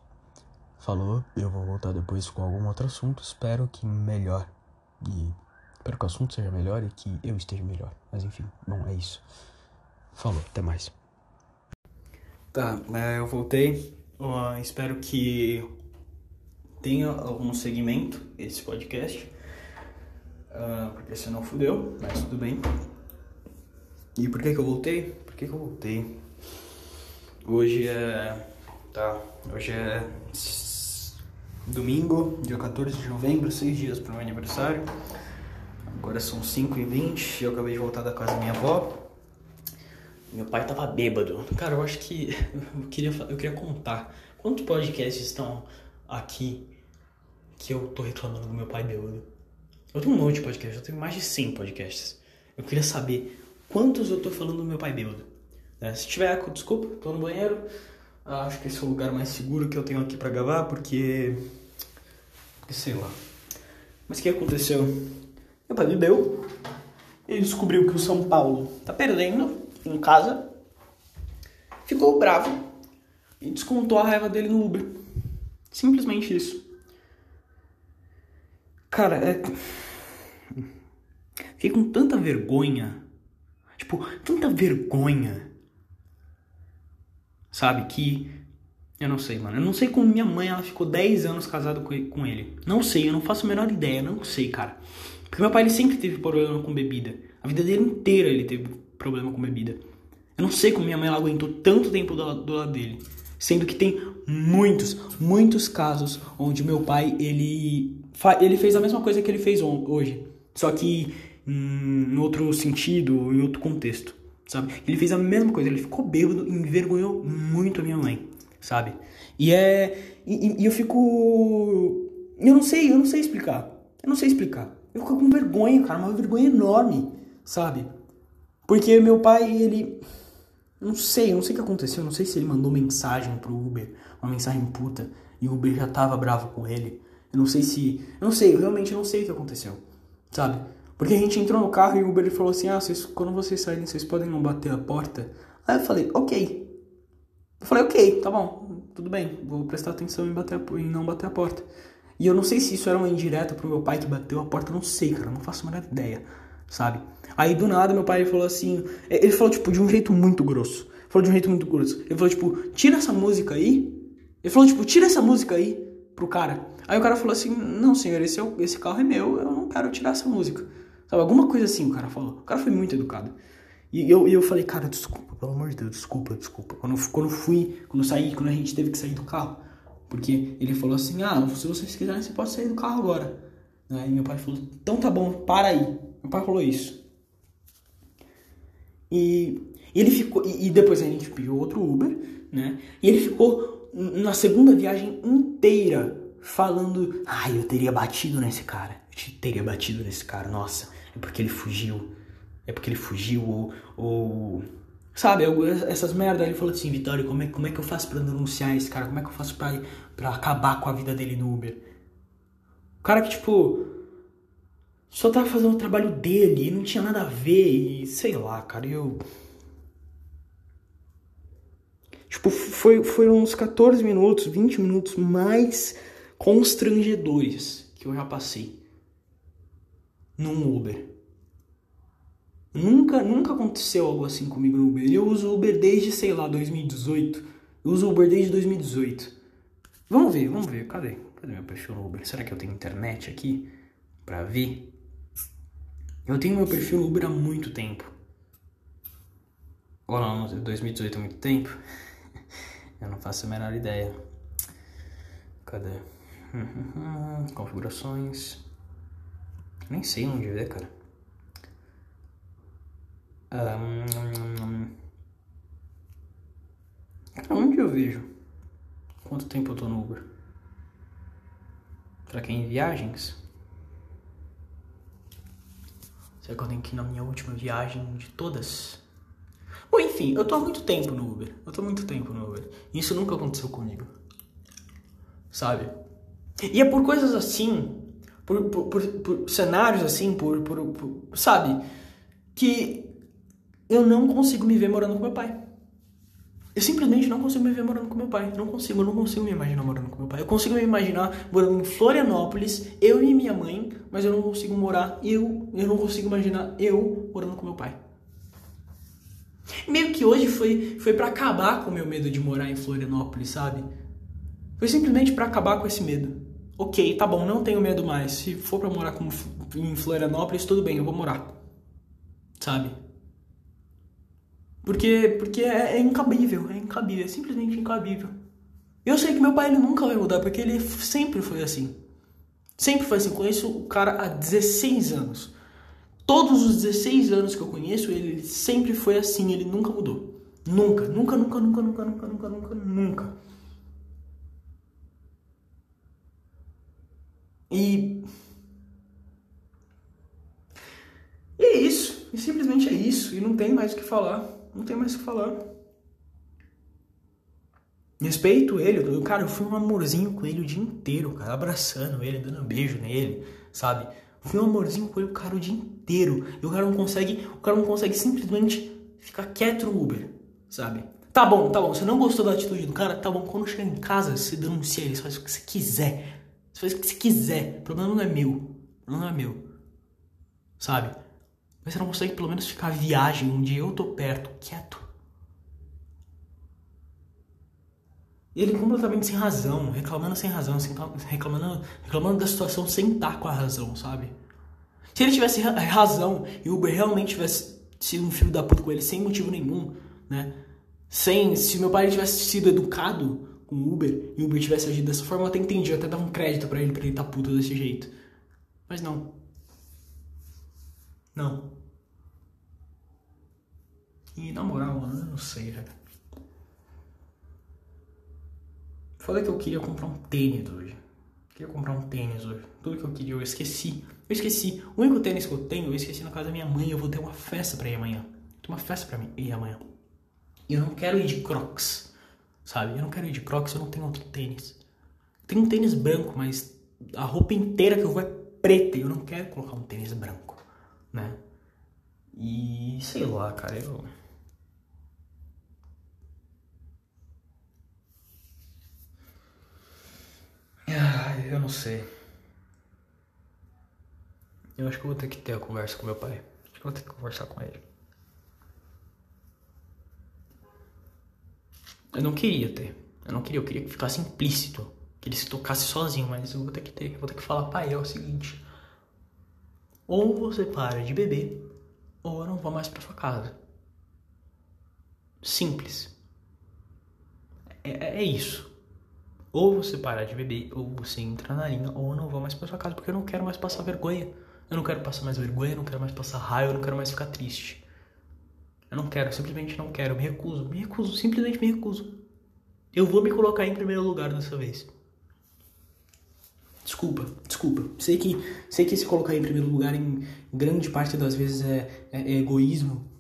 Falou, eu vou voltar depois com algum outro assunto, espero que melhor. E Espero que o assunto seja melhor e que eu esteja melhor. Mas enfim, bom, é isso. Falou, até mais. Tá, é, eu voltei. Uh, espero que tenha algum segmento esse podcast. Uh, porque senão fudeu, mas tudo bem. E por que que eu voltei? Por que que eu voltei? Hoje é. Tá, hoje é. Domingo, dia 14 de novembro, seis dias para o meu aniversário. Agora são 5h20 e eu acabei de voltar da casa da minha avó. Meu pai tava bêbado. Cara, eu acho que eu queria, eu queria contar quantos podcasts estão aqui que eu tô reclamando do meu pai bêbado. Eu tenho um monte de podcasts, eu tenho mais de 100 podcasts. Eu queria saber quantos eu tô falando do meu pai bêbado. É, se tiver, desculpa, tô no banheiro. Acho que esse é o lugar mais seguro que eu tenho aqui para gravar, porque. Porque sei lá. Mas o que aconteceu? Meu pai bebeu. Ele descobriu que o São Paulo tá perdendo em casa. Ficou bravo e descontou a raiva dele no Uber. Simplesmente isso. Cara, é. Fiquei com tanta vergonha. Tipo, tanta vergonha. Sabe? Que. Eu não sei, mano. Eu não sei como minha mãe ela ficou 10 anos casada com ele. Não sei, eu não faço a menor ideia. Não sei, cara. Porque meu pai ele sempre teve problema com bebida. A vida dele inteira ele teve problema com bebida. Eu não sei como minha mãe aguentou tanto tempo do, do lado dele. Sendo que tem muitos, muitos casos onde meu pai ele, ele fez a mesma coisa que ele fez hoje. Só que em outro sentido, em outro contexto, sabe? Ele fez a mesma coisa, ele ficou bêbado e envergonhou muito a minha mãe, sabe? E é. E, e eu fico. Eu não sei, eu não sei explicar. Eu não sei explicar. Eu fico com vergonha, cara, uma vergonha enorme, sabe? Porque meu pai, ele. Não sei, eu não sei o que aconteceu, não sei se ele mandou mensagem pro Uber, uma mensagem puta, e o Uber já tava bravo com ele. Eu não sei se. Eu não sei, eu realmente não sei o que aconteceu, sabe? Porque a gente entrou no carro e o Uber falou assim: ah, vocês, quando vocês saírem, vocês podem não bater a porta. Aí eu falei, ok. Eu falei, ok, tá bom, tudo bem, vou prestar atenção em, bater a, em não bater a porta. E eu não sei se isso era uma indireta pro meu pai que bateu a porta, não sei, cara, não faço a menor ideia, sabe? Aí do nada meu pai falou assim, ele falou tipo de um jeito muito grosso. Falou de um jeito muito grosso. Ele falou tipo, tira essa música aí. Ele falou tipo, tira essa música aí pro cara. Aí o cara falou assim, não senhor, esse, é esse carro é meu, eu não quero tirar essa música. Sabe, alguma coisa assim o cara falou. O cara foi muito educado. E eu, eu falei, cara, desculpa, pelo amor de Deus, desculpa, desculpa. Quando, quando fui, quando saí, quando a gente teve que sair do carro. Porque ele falou assim, ah, se vocês quiserem, você pode sair do carro agora. Aí meu pai falou, então tá bom, para aí. Meu pai falou isso. E ele ficou, e, e depois a gente pediu outro Uber, né? E ele ficou na segunda viagem inteira falando, ai, eu teria batido nesse cara. Eu teria batido nesse cara, nossa, é porque ele fugiu é porque ele fugiu, ou. ou sabe, essas merdas. Ele falou assim: Vitório, como é, como é que eu faço pra denunciar esse cara? Como é que eu faço pra acabar com a vida dele no Uber? O cara que, tipo. Só tava fazendo o trabalho dele, e não tinha nada a ver, e sei lá, cara, eu. Tipo, foi, foi uns 14 minutos, 20 minutos mais constrangedores que eu já passei num Uber. Nunca, nunca aconteceu algo assim comigo no Uber. Eu uso Uber desde, sei lá, 2018. Eu uso Uber desde 2018. Vamos ver, vamos ver. Cadê? Cadê meu perfil no Uber? Será que eu tenho internet aqui pra ver? Eu tenho meu perfil no Uber há muito tempo. Ou não, 2018 é muito tempo? eu não faço a menor ideia. Cadê? Configurações. Nem sei onde ver, cara. Um, onde eu vejo? Quanto tempo eu tô no Uber? Será que é em viagens? Será que eu tenho que ir na minha última viagem de todas? Bom, enfim, eu tô há muito tempo no Uber. Eu tô há muito tempo no Uber. Isso nunca aconteceu comigo. Sabe? E é por coisas assim, por, por, por, por cenários assim, por, sabe? Que eu não consigo me ver morando com meu pai. Eu simplesmente não consigo me ver morando com meu pai. Não consigo, eu não consigo me imaginar morando com meu pai. Eu consigo me imaginar morando em Florianópolis, eu e minha mãe, mas eu não consigo morar eu, eu não consigo imaginar eu morando com meu pai. Meio que hoje foi foi para acabar com o meu medo de morar em Florianópolis, sabe? Foi simplesmente para acabar com esse medo. OK, tá bom, não tenho medo mais. Se for para morar com, em Florianópolis, tudo bem, eu vou morar. Sabe? Porque, porque é, é incabível, é incabível, é simplesmente incabível. Eu sei que meu pai ele nunca vai mudar, porque ele sempre foi assim. Sempre foi assim. Conheço o cara há 16 anos. Todos os 16 anos que eu conheço ele, sempre foi assim, ele nunca mudou. Nunca, nunca, nunca, nunca, nunca, nunca, nunca, nunca, nunca. E. E é isso. E simplesmente é isso. E não tem mais o que falar não tem mais o que falar. Respeito ele, eu, cara, eu fui um amorzinho com ele o dia inteiro, cara, abraçando ele, dando um beijo nele, sabe? fui um amorzinho com ele, cara, o dia inteiro. E o cara não consegue, o cara não consegue simplesmente ficar quieto no Uber, sabe? Tá bom, tá bom, você não gostou da atitude do cara? Tá bom, quando chegar em casa, você denuncia ele, faz o que você quiser. Você faz o que você quiser. O problema não é meu. O problema não é meu. Sabe? Mas você não consegue pelo menos ficar viagem onde eu tô perto, quieto. E ele completamente sem razão, reclamando sem razão, reclamando, reclamando da situação sem estar com a razão, sabe? Se ele tivesse razão e o Uber realmente tivesse sido um filho da puta com ele sem motivo nenhum, né? Sem, se meu pai tivesse sido educado o Uber e o Uber tivesse agido dessa forma, eu até entendi, eu até dava um crédito para ele pra ele tá puto desse jeito. Mas não. Não. E na moral, mano, eu não sei. Falei que eu queria comprar um tênis hoje. queria comprar um tênis hoje. Tudo que eu queria, eu esqueci. Eu esqueci. O único tênis que eu tenho, eu esqueci na casa da minha mãe. Eu vou ter uma festa pra ir amanhã. Tem uma festa pra mim ir amanhã. E eu não quero ir de crocs sabe? Eu não quero ir de Crocs, eu não tenho outro tênis. Tem um tênis branco, mas a roupa inteira que eu vou é preta e eu não quero colocar um tênis branco, né? E sei lá, cara, eu. Ah, eu não sei. Eu acho que eu vou ter que ter a conversa com meu pai. Acho que eu vou ter que conversar com ele. Eu não queria ter. Eu não queria, eu queria que ficasse implícito. Que ele se tocasse sozinho, mas eu vou ter que ter. Vou ter que falar, pai, é o seguinte. Ou você para de beber, ou eu não vou mais pra sua casa. Simples. É, é, é isso. Ou você para de beber, ou você entra na linha, ou eu não vou mais pra sua casa, porque eu não quero mais passar vergonha. Eu não quero passar mais vergonha, eu não quero mais passar raiva, eu não quero mais ficar triste. Eu não quero, simplesmente não quero, me recuso, me recuso, simplesmente me recuso. Eu vou me colocar em primeiro lugar dessa vez. Desculpa, desculpa. Sei que, sei que se colocar em primeiro lugar em grande parte das vezes é, é, é egoísmo,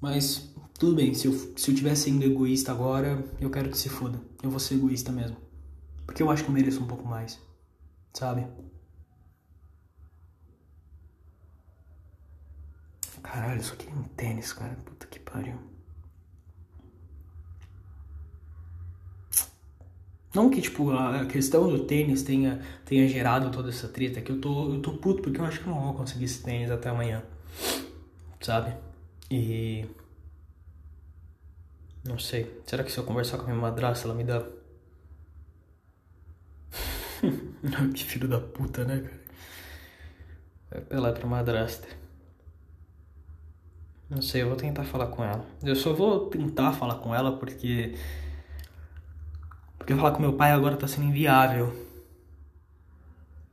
mas tudo bem, se eu, se eu tivesse sendo egoísta agora, eu quero que se foda. Eu vou ser egoísta mesmo. Porque eu acho que eu mereço um pouco mais. Sabe? Caralho, só queria um tênis, cara. Puta que pariu. Não que, tipo, a questão do tênis tenha, tenha gerado toda essa treta, que eu tô, eu tô puto porque eu acho que eu não vou conseguir esse tênis até amanhã. Sabe? E. Não sei. Será que se eu conversar com a minha madrasta, ela me dá. que filho da puta, né, cara? Vai apelar pra madrasta. Não sei, eu vou tentar falar com ela. Eu só vou tentar falar com ela porque. Porque falar com meu pai agora tá sendo inviável.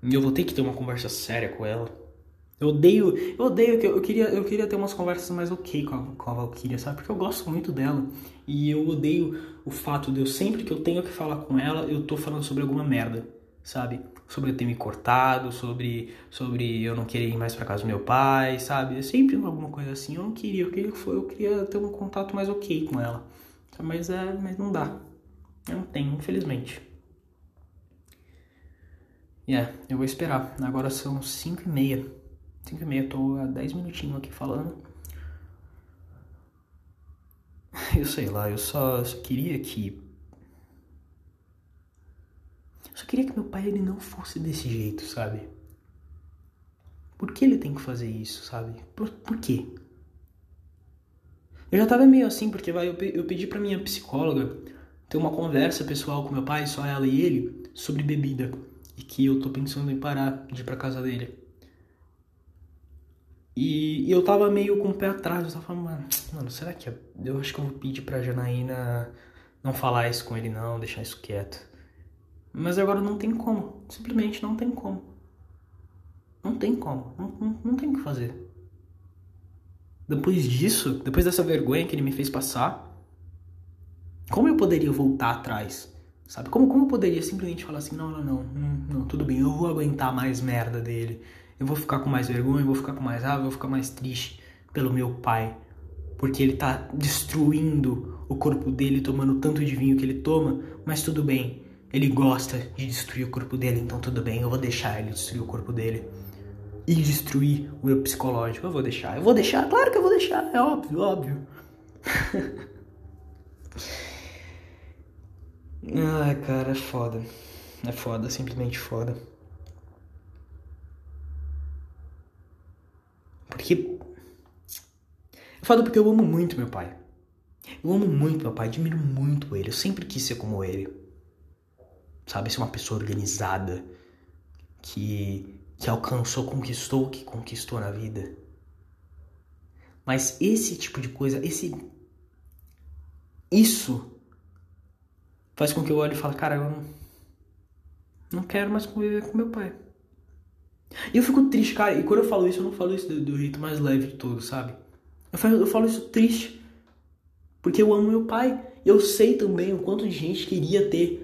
E eu vou ter que ter uma conversa séria com ela. Eu odeio, eu odeio que eu, queria, eu queria ter umas conversas mais ok com a, com a Valkyria, sabe? Porque eu gosto muito dela. E eu odeio o fato de eu sempre que eu tenho que falar com ela, eu tô falando sobre alguma merda, sabe? Sobre eu ter me cortado, sobre sobre eu não querer ir mais para casa do meu pai, sabe? É sempre alguma coisa assim. Eu não queria, eu queria eu queria ter um contato mais ok com ela. Mas é, mas não dá. Não tenho, infelizmente. É, yeah, eu vou esperar. Agora são 5 e meia. 5 e meia, tô há 10 minutinhos aqui falando. Eu sei lá, eu só, só queria que. Eu só queria que meu pai ele não fosse desse jeito, sabe? Por que ele tem que fazer isso, sabe? Por, por quê? Eu já tava meio assim, porque vai, eu, eu pedi pra minha psicóloga ter uma conversa pessoal com meu pai, só ela e ele, sobre bebida. E que eu tô pensando em parar de ir pra casa dele. E, e, eu tava meio com o pé atrás, eu tava falando, mano, mano, será que eu, eu acho que eu vou pedir pra Janaína não falar isso com ele não, deixar isso quieto. Mas agora não tem como, simplesmente não tem como. Não tem como, não, não, não tem o que fazer. Depois disso, depois dessa vergonha que ele me fez passar, como eu poderia voltar atrás? Sabe? Como, como eu poderia simplesmente falar assim, não, não, não, não, não tudo bem, eu vou aguentar mais merda dele eu vou ficar com mais vergonha, eu vou ficar com mais raiva, eu vou ficar mais triste pelo meu pai, porque ele tá destruindo o corpo dele tomando tanto de vinho que ele toma, mas tudo bem, ele gosta de destruir o corpo dele, então tudo bem, eu vou deixar ele destruir o corpo dele e destruir o meu psicológico. Eu vou deixar, eu vou deixar, claro que eu vou deixar, é óbvio, óbvio. Ai, cara, é foda. É foda, simplesmente foda. Porque. Eu falo porque eu amo muito meu pai. Eu amo muito meu pai, admiro muito ele. Eu sempre quis ser como ele. Sabe, ser uma pessoa organizada que, que alcançou, conquistou o que conquistou na vida. Mas esse tipo de coisa, esse. Isso faz com que eu olhe e fale, cara, eu não, não quero mais conviver com meu pai. E eu fico triste, cara. E quando eu falo isso, eu não falo isso do, do jeito mais leve de todo, sabe? Eu falo, eu falo isso triste. Porque eu amo meu pai. Eu sei também o quanto de gente queria ter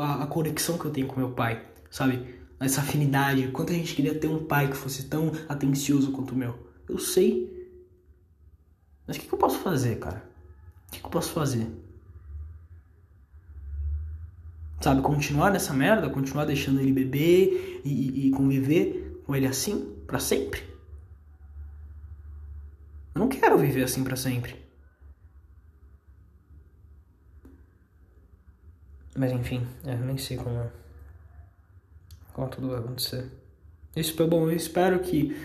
a, a, conexão que eu tenho com meu pai, sabe? Essa afinidade. Quanta gente queria ter um pai que fosse tão atencioso quanto o meu. Eu sei. Mas o que, que eu posso fazer, cara? O que, que eu posso fazer? Sabe, continuar nessa merda, continuar deixando ele beber e, e conviver com ele assim para sempre. Eu não quero viver assim para sempre. Mas enfim, é, nem sei como. como tudo vai acontecer. Isso foi bom, eu espero que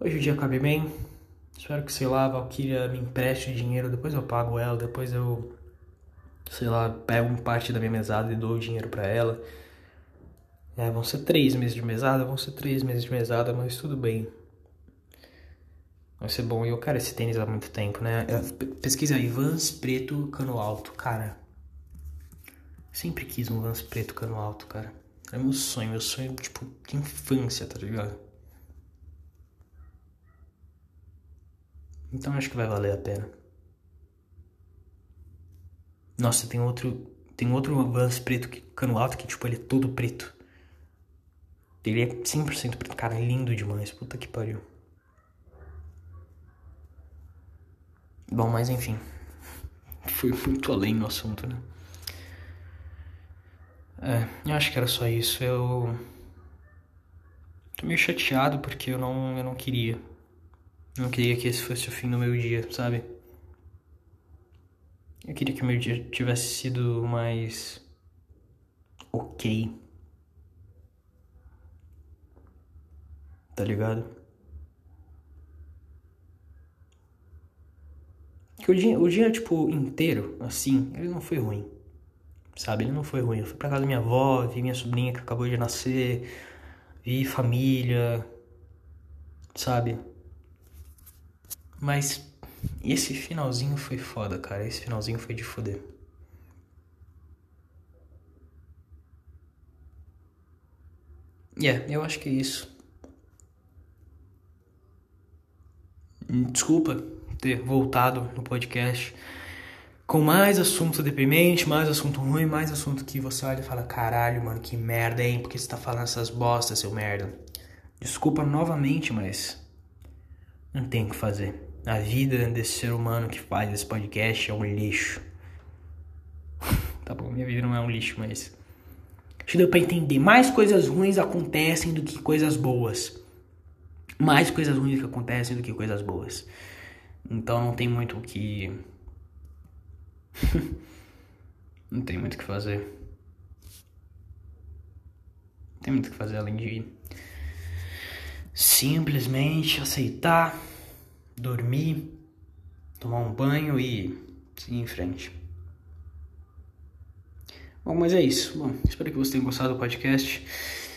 hoje o dia acabe bem. Espero que, sei lá, a Valkyria me empreste dinheiro, depois eu pago ela, depois eu, sei lá, pego parte da minha mesada e dou o dinheiro para ela. É, vão ser três meses de mesada, vão ser três meses de mesada, mas tudo bem. Vai ser bom. E eu quero esse tênis há muito tempo, né? Pesquisa aí, Vans preto, cano alto. Cara, sempre quis um Vans preto, cano alto, cara. É meu sonho, meu sonho, tipo, de infância, tá ligado? Então acho que vai valer a pena. Nossa, tem outro. Tem outro Vans preto que cano alto que, tipo, ele é todo preto. Ele é 100% preto. Cara, é lindo demais. Puta que pariu. Bom, mas enfim. Fui muito além no assunto, né? É, eu acho que era só isso. Eu. Tô meio chateado porque eu não, eu não queria. Não queria que esse fosse o fim do meu dia, sabe? Eu queria que o meu dia tivesse sido mais. ok. Tá ligado? Que o dia, o dia, tipo, inteiro, assim, ele não foi ruim sabe? Ele não foi ruim. Eu fui pra casa da minha avó, vi minha sobrinha que acabou de nascer, vi família, sabe? Mas esse finalzinho foi foda, cara. Esse finalzinho foi de foder. Yeah, eu acho que é isso. Desculpa ter voltado no podcast com mais assunto deprimente, mais assunto ruim, mais assunto que você olha e fala: caralho, mano, que merda, hein? Por que você tá falando essas bostas, seu merda? Desculpa novamente, mas não tem o que fazer. A vida desse ser humano que faz esse podcast é um lixo. tá bom, minha vida não é um lixo, mas. Acho que deu pra entender. Mais coisas ruins acontecem do que coisas boas. Mais coisas ruins que acontecem do que coisas boas. Então não tem muito o que não tem muito o que fazer. Não tem muito o que fazer além de simplesmente aceitar, dormir, tomar um banho e seguir em frente. Bom, mas é isso. Bom, espero que você tenha gostado do podcast.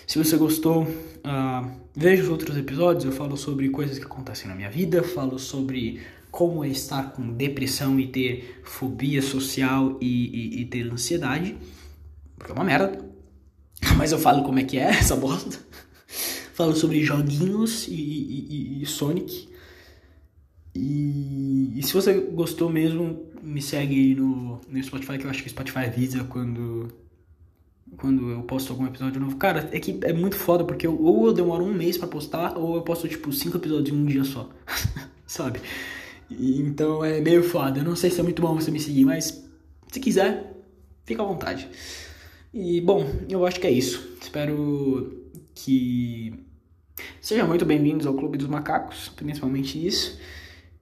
Se você gostou, uh, veja os outros episódios. Eu falo sobre coisas que acontecem na minha vida, falo sobre como é estar com depressão e ter fobia social e, e, e ter ansiedade, porque é uma merda. Mas eu falo como é que é essa bosta. falo sobre joguinhos e, e, Sonic. E, e, se você gostou mesmo, me segue aí no, no Spotify, que eu acho que o Spotify avisa quando, quando eu posto algum episódio novo. Cara, é que é muito foda, porque eu, ou eu demoro um mês para postar, ou eu posto, tipo, cinco episódios em um dia só. Sabe? Então é meio foda. Eu não sei se é muito bom você me seguir, mas se quiser, fica à vontade. E bom, eu acho que é isso. Espero que sejam muito bem-vindos ao Clube dos Macacos, principalmente isso.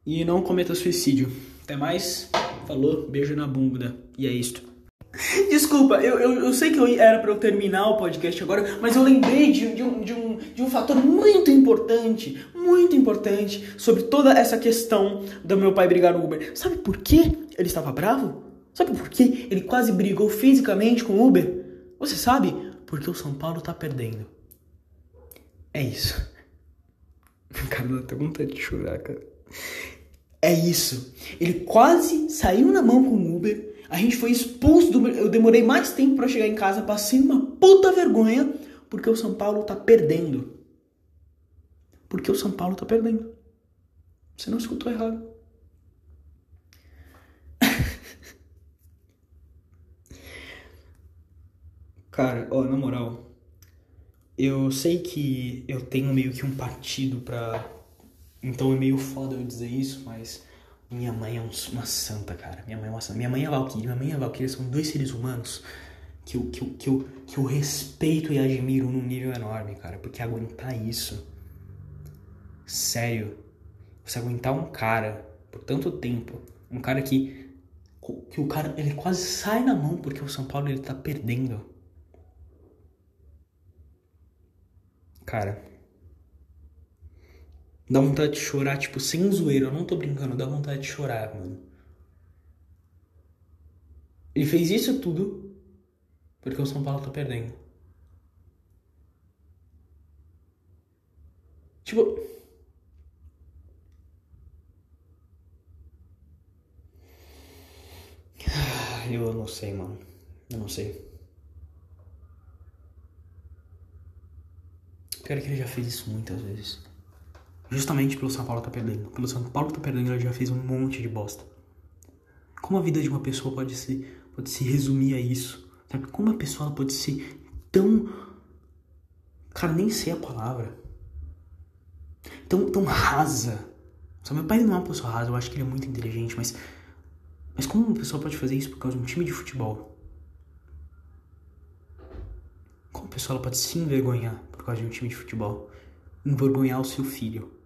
E não cometa suicídio. Até mais. Falou, beijo na bunda. E é isto. Desculpa, eu, eu, eu, sei que eu era para eu terminar o podcast agora, mas eu lembrei de, de, um, de, um, de um fator muito importante, muito importante, sobre toda essa questão do meu pai brigar no Uber. Sabe por que ele estava bravo? Sabe por que ele quase brigou fisicamente com o Uber? Você sabe? Porque o São Paulo tá perdendo. É isso. Cara, não tenho vontade de chorar, cara. É isso. Ele quase saiu na mão com o Uber a gente foi expulso do. Eu demorei mais tempo para chegar em casa, passei uma puta vergonha, porque o São Paulo tá perdendo. Porque o São Paulo tá perdendo. Você não escutou errado. Cara, ó, na moral, eu sei que eu tenho meio que um partido pra. Então é meio foda eu dizer isso, mas minha mãe é uma santa, cara. Minha mãe é uma santa. Minha mãe é Valkyrie. Minha mãe é Valkyrie são dois seres humanos que eu, que, eu, que, eu, que eu respeito e admiro num nível enorme, cara. Porque aguentar isso. Sério. Você aguentar um cara por tanto tempo. Um cara que. Que o cara ele quase sai na mão porque o São Paulo ele tá perdendo. Cara. Dá vontade de chorar, tipo, sem zoeira. Eu não tô brincando, dá vontade de chorar, mano. Ele fez isso tudo porque o São Paulo tá perdendo. Tipo. Eu não sei, mano. Eu não sei. Pior que ele já fez isso muitas vezes. Justamente pelo São Paulo tá perdendo. Pelo São Paulo tá perdendo, ele já fez um monte de bosta. Como a vida de uma pessoa pode se, pode se resumir a isso? Sabe? Como a pessoa pode ser tão. Cara, nem sei a palavra. Tão, tão rasa. Sabe? Meu pai não é uma pessoa rasa, eu acho que ele é muito inteligente, mas. Mas como uma pessoa pode fazer isso por causa de um time de futebol? Como a pessoa pode se envergonhar por causa de um time de futebol? Envergonhar o seu filho.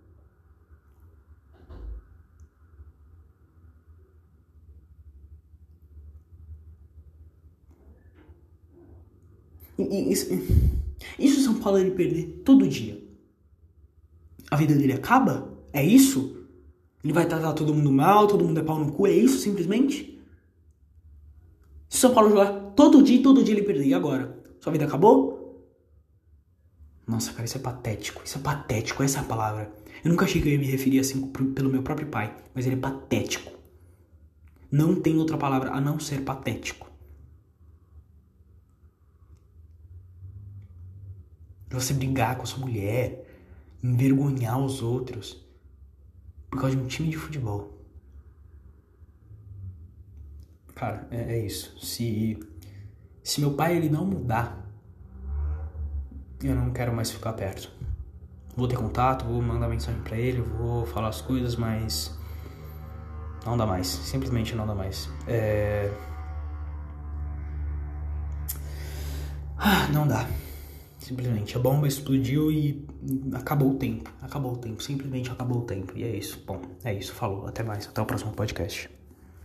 Isso, São Paulo ele perder todo dia. A vida dele acaba? É isso? Ele vai tratar todo mundo mal, todo mundo é pau no cu, é isso simplesmente? Se São Paulo jogar todo dia, todo dia ele perder, e agora? Sua vida acabou? Nossa, cara, isso é patético. Isso é patético, essa é a palavra. Eu nunca achei que eu ia me referir assim pelo meu próprio pai, mas ele é patético. Não tem outra palavra a não ser patético. Você brigar com a sua mulher, envergonhar os outros por causa de um time de futebol. Cara, é, é isso. Se, se meu pai ele não mudar, eu não quero mais ficar perto. Vou ter contato, vou mandar mensagem para ele, vou falar as coisas, mas não dá mais. Simplesmente não dá mais. É... Ah, não dá. Simplesmente a bomba explodiu e acabou o tempo. Acabou o tempo. Simplesmente acabou o tempo. E é isso. Bom, é isso. Falou. Até mais. Até o próximo podcast.